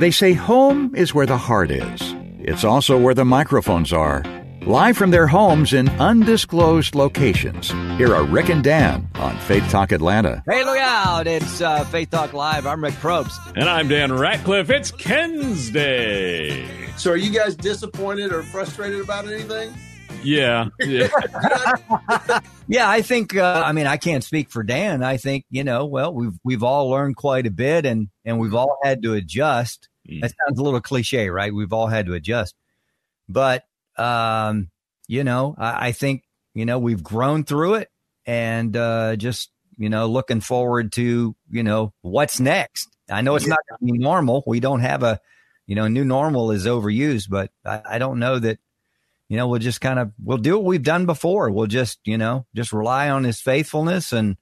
They say home is where the heart is. It's also where the microphones are. Live from their homes in undisclosed locations, here are Rick and Dan on Faith Talk Atlanta. Hey, look out! It's uh, Faith Talk Live. I'm Rick Probst. And I'm Dan Ratcliffe. It's Ken's Day. So, are you guys disappointed or frustrated about anything? Yeah. Yeah. yeah, I think. Uh, I mean, I can't speak for Dan. I think you know. Well, we've we've all learned quite a bit, and and we've all had to adjust. Mm. That sounds a little cliche, right? We've all had to adjust, but um, you know, I, I, think you know we've grown through it, and uh, just you know, looking forward to you know what's next. I know it's not going to be normal. We don't have a, you know, new normal is overused, but I, I don't know that you know, we'll just kind of we'll do what we've done before. We'll just, you know, just rely on his faithfulness and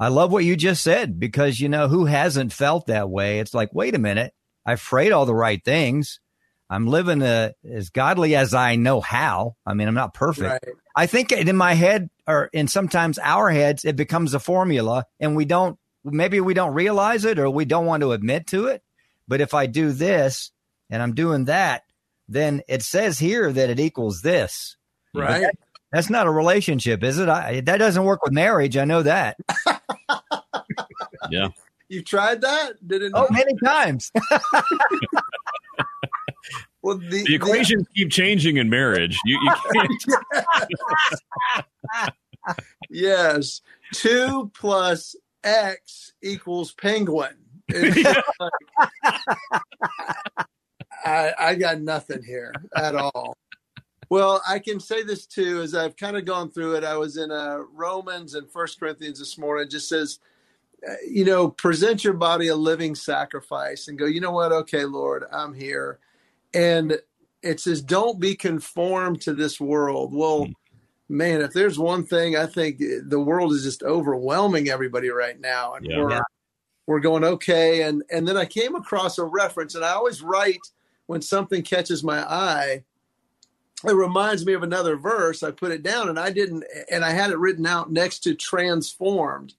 I love what you just said because you know who hasn't felt that way. It's like, wait a minute, I've prayed all the right things. I'm living a, as godly as I know how. I mean, I'm not perfect. Right. I think in my head or in sometimes our heads, it becomes a formula and we don't, maybe we don't realize it or we don't want to admit to it. But if I do this and I'm doing that, then it says here that it equals this. Right. That, that's not a relationship, is it? I, that doesn't work with marriage. I know that. yeah. You tried that? Did it? Oh, many times. well, the, the equations the, keep changing in marriage. You, you can't. yes, two plus X equals penguin. I, I got nothing here at all. Well, I can say this too, as I've kind of gone through it. I was in uh, Romans and First Corinthians this morning. It just says, uh, you know, present your body a living sacrifice and go, you know what? Okay, Lord, I'm here. And it says, don't be conformed to this world. Well, mm. man, if there's one thing, I think the world is just overwhelming everybody right now. And yeah. we're, we're going, okay. And, and then I came across a reference, and I always write – when something catches my eye, it reminds me of another verse. I put it down and I didn't, and I had it written out next to transformed.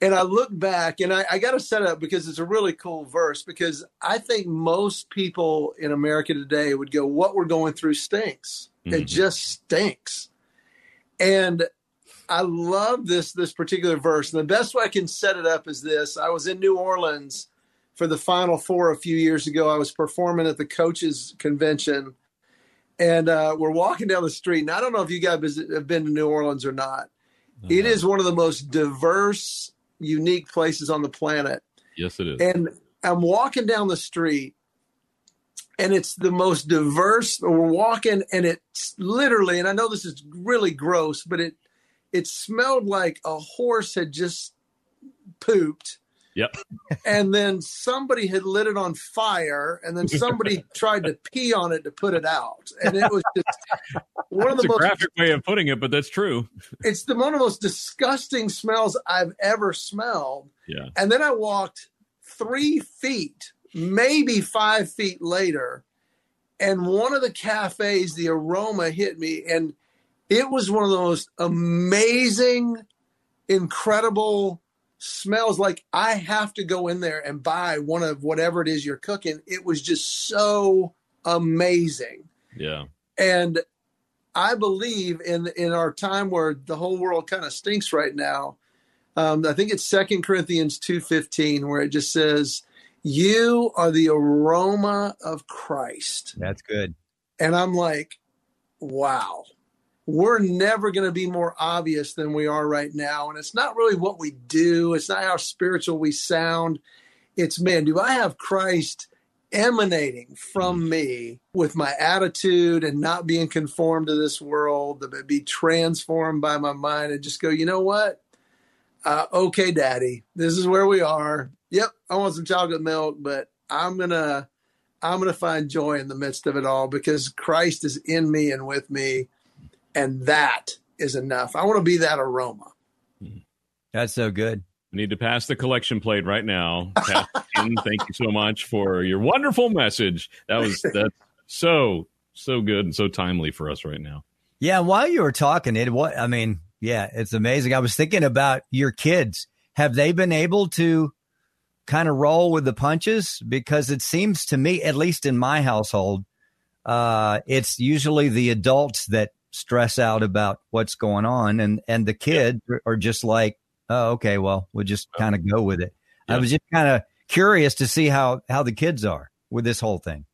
And I look back and I, I got to set up because it's a really cool verse because I think most people in America today would go, What we're going through stinks. Mm-hmm. It just stinks. And I love this this particular verse. And the best way I can set it up is this. I was in New Orleans for the Final Four a few years ago. I was performing at the coaches convention, and uh, we're walking down the street. And I don't know if you guys have been to New Orleans or not. It is one of the most diverse, unique places on the planet. Yes, it is. And I'm walking down the street, and it's the most diverse. We're walking, and it's literally, and I know this is really gross, but it it smelled like a horse had just pooped Yep. And then somebody had lit it on fire, and then somebody tried to pee on it to put it out, and it was just one of the most graphic way of putting it, but that's true. It's the one of the most disgusting smells I've ever smelled. Yeah. And then I walked three feet, maybe five feet later, and one of the cafes, the aroma hit me, and it was one of the most amazing, incredible smells like I have to go in there and buy one of whatever it is you're cooking. It was just so amazing. Yeah. And I believe in in our time where the whole world kind of stinks right now. Um, I think it's Second Corinthians two fifteen where it just says, "You are the aroma of Christ." That's good. And I'm like, wow we're never going to be more obvious than we are right now. And it's not really what we do, it's not how spiritual we sound. It's, man, do I have Christ emanating from mm. me with my attitude and not being conformed to this world, but be transformed by my mind and just go, you know what? Uh, okay, daddy, this is where we are. Yep, I want some chocolate milk, but I'm gonna I'm gonna find joy in the midst of it all because Christ is in me and with me, and that is enough. I want to be that aroma. That's so good. We need to pass the collection plate right now. thank you so much for your wonderful message. That was that's so so good and so timely for us right now. Yeah, while you were talking, it what I mean, yeah, it's amazing. I was thinking about your kids. Have they been able to kind of roll with the punches? Because it seems to me, at least in my household, uh, it's usually the adults that stress out about what's going on, and and the kids are just like, oh, okay, well, we'll just kind of go with it. Yeah. I was just kind of curious to see how how the kids are with this whole thing.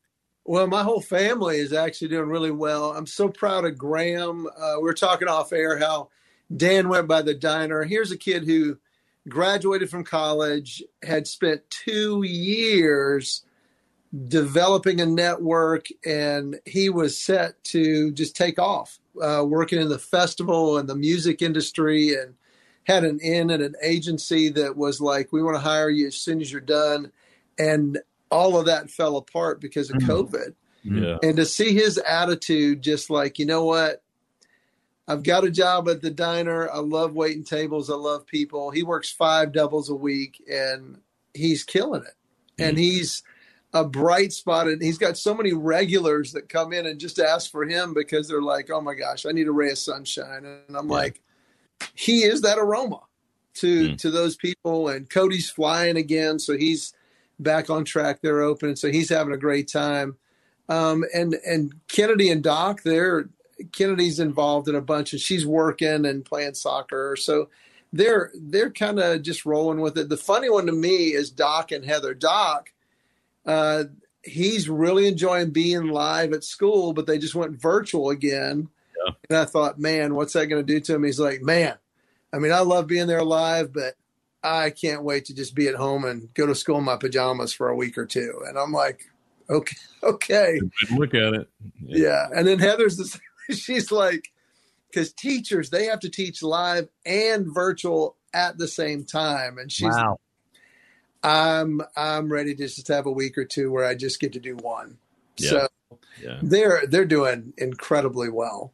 Well, my whole family is actually doing really well. I'm so proud of Graham. Uh, we are talking off air how Dan went by the diner. Here's a kid who graduated from college, had spent two years developing a network, and he was set to just take off, uh, working in the festival and the music industry, and had an in and an agency that was like, "We want to hire you as soon as you're done," and all of that fell apart because of mm-hmm. COVID. Yeah. And to see his attitude, just like, you know what? I've got a job at the diner. I love waiting tables. I love people. He works five doubles a week and he's killing it. Mm-hmm. And he's a bright spot. And he's got so many regulars that come in and just ask for him because they're like, oh my gosh, I need a ray of sunshine. And I'm yeah. like, he is that aroma to mm. to those people. And Cody's flying again. So he's back on track. They're open, so he's having a great time. Um, and and Kennedy and Doc, they're Kennedy's involved in a bunch, and she's working and playing soccer. So they're they're kind of just rolling with it. The funny one to me is Doc and Heather. Doc, uh, he's really enjoying being live at school, but they just went virtual again. Yeah. And I thought, man, what's that going to do to him? He's like, man, I mean, I love being there live, but I can't wait to just be at home and go to school in my pajamas for a week or two. And I'm like, okay, okay. Look at it. Yeah. yeah. And then Heather's the she's like, because teachers they have to teach live and virtual at the same time, and she's. Wow. I'm I'm ready to just have a week or two where I just get to do one. Yeah. So yeah. they're they're doing incredibly well.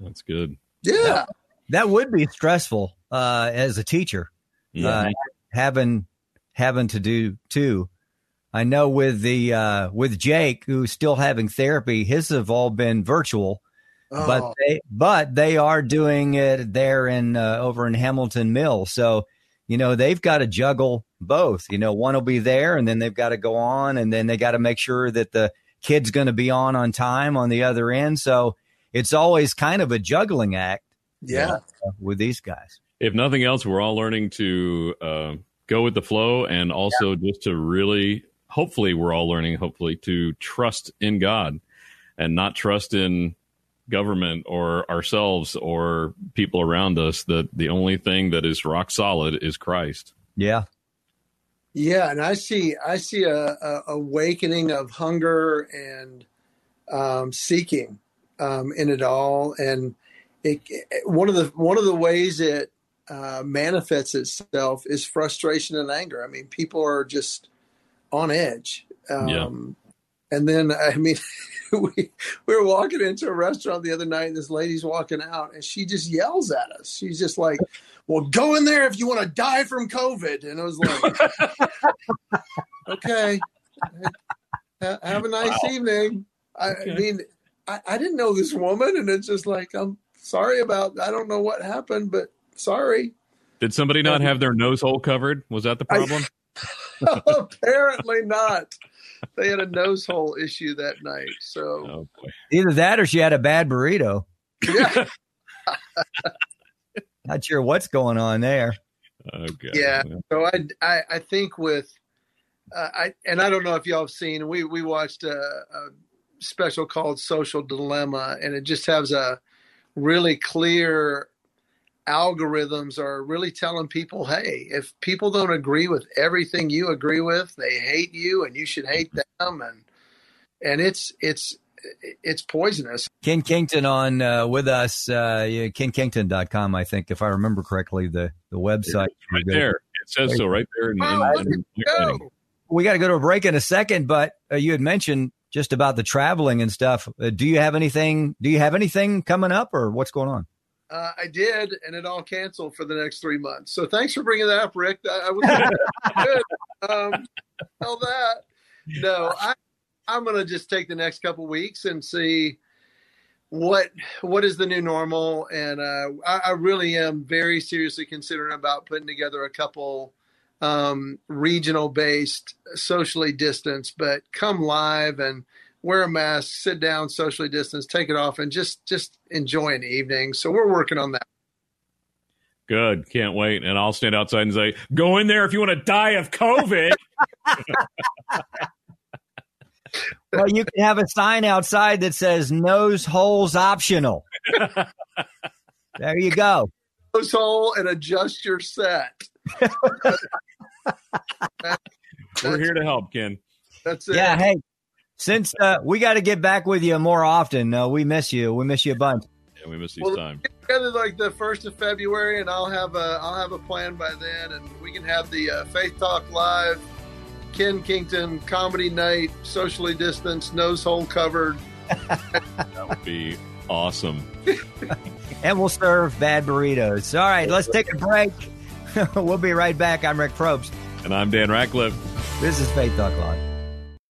That's good. Yeah. That, that would be stressful uh, as a teacher yeah. uh, having having to do too. I know with the uh, with Jake, who's still having therapy, his have all been virtual, oh. but they but they are doing it there in uh, over in Hamilton Mill. So you know they've got to juggle both. You know, one will be there, and then they've got to go on, and then they got to make sure that the kid's going to be on on time on the other end. So it's always kind of a juggling act. Yeah, uh, with these guys if nothing else, we're all learning to uh, go with the flow and also yeah. just to really, hopefully, we're all learning, hopefully, to trust in God and not trust in government or ourselves or people around us. That the only thing that is rock solid is Christ. Yeah. Yeah, and I see I see a, a awakening of hunger and um, seeking um, in it all, and it, it, one of the one of the ways it uh, manifests itself is frustration and anger. I mean, people are just on edge. Um, yeah. And then, I mean, we, we were walking into a restaurant the other night, and this lady's walking out, and she just yells at us. She's just like, "Well, go in there if you want to die from COVID." And I was like, "Okay, have a nice wow. evening." I, okay. I mean, I, I didn't know this woman, and it's just like, I'm sorry about. I don't know what happened, but Sorry. Did somebody not have their nose hole covered? Was that the problem? I, apparently not. They had a nose hole issue that night. So oh either that or she had a bad burrito. Yeah. not sure what's going on there. Okay. Yeah. So I, I, I think with, uh, I and I don't know if y'all have seen. We we watched a, a special called Social Dilemma, and it just has a really clear algorithms are really telling people, hey, if people don't agree with everything you agree with, they hate you and you should hate them and and it's it's it's poisonous. Kenn Kington on uh, with us, uh, kennkington.com, I think, if I remember correctly, the, the website. Right there. It says so right there. In, oh, in, in, we got to go to a break in a second, but uh, you had mentioned just about the traveling and stuff. Uh, do you have anything? Do you have anything coming up, or what's going on? Uh, I did, and it all canceled for the next three months. So thanks for bringing that up, Rick. I, I was good. Um, tell that. No, I, I'm going to just take the next couple weeks and see what what is the new normal. And uh, I, I really am very seriously considering about putting together a couple um, regional based, socially distanced, but come live and wear a mask, sit down, socially distance, take it off, and just just enjoy an evening. So we're working on that. Good. Can't wait. And I'll stand outside and say, go in there if you want to die of COVID. well, you can have a sign outside that says nose holes optional. there you go. Nose hole and adjust your set. We're here to help, Ken. That's it. Yeah. Hey, since uh, we got to get back with you more often, uh, we miss you. We miss you a bunch. Yeah, we miss these Well, time. get together like the first of February, and I'll have a I'll have a plan by then, and we can have the uh, Faith Talk live, Kenn Kington comedy night, socially distanced, nose hole covered. That would be awesome. And we'll serve bad burritos. All right, let's take a break. we'll be right back. I'm Rick Probst. And I'm Dan Ratcliffe. This is Faith Talk Live.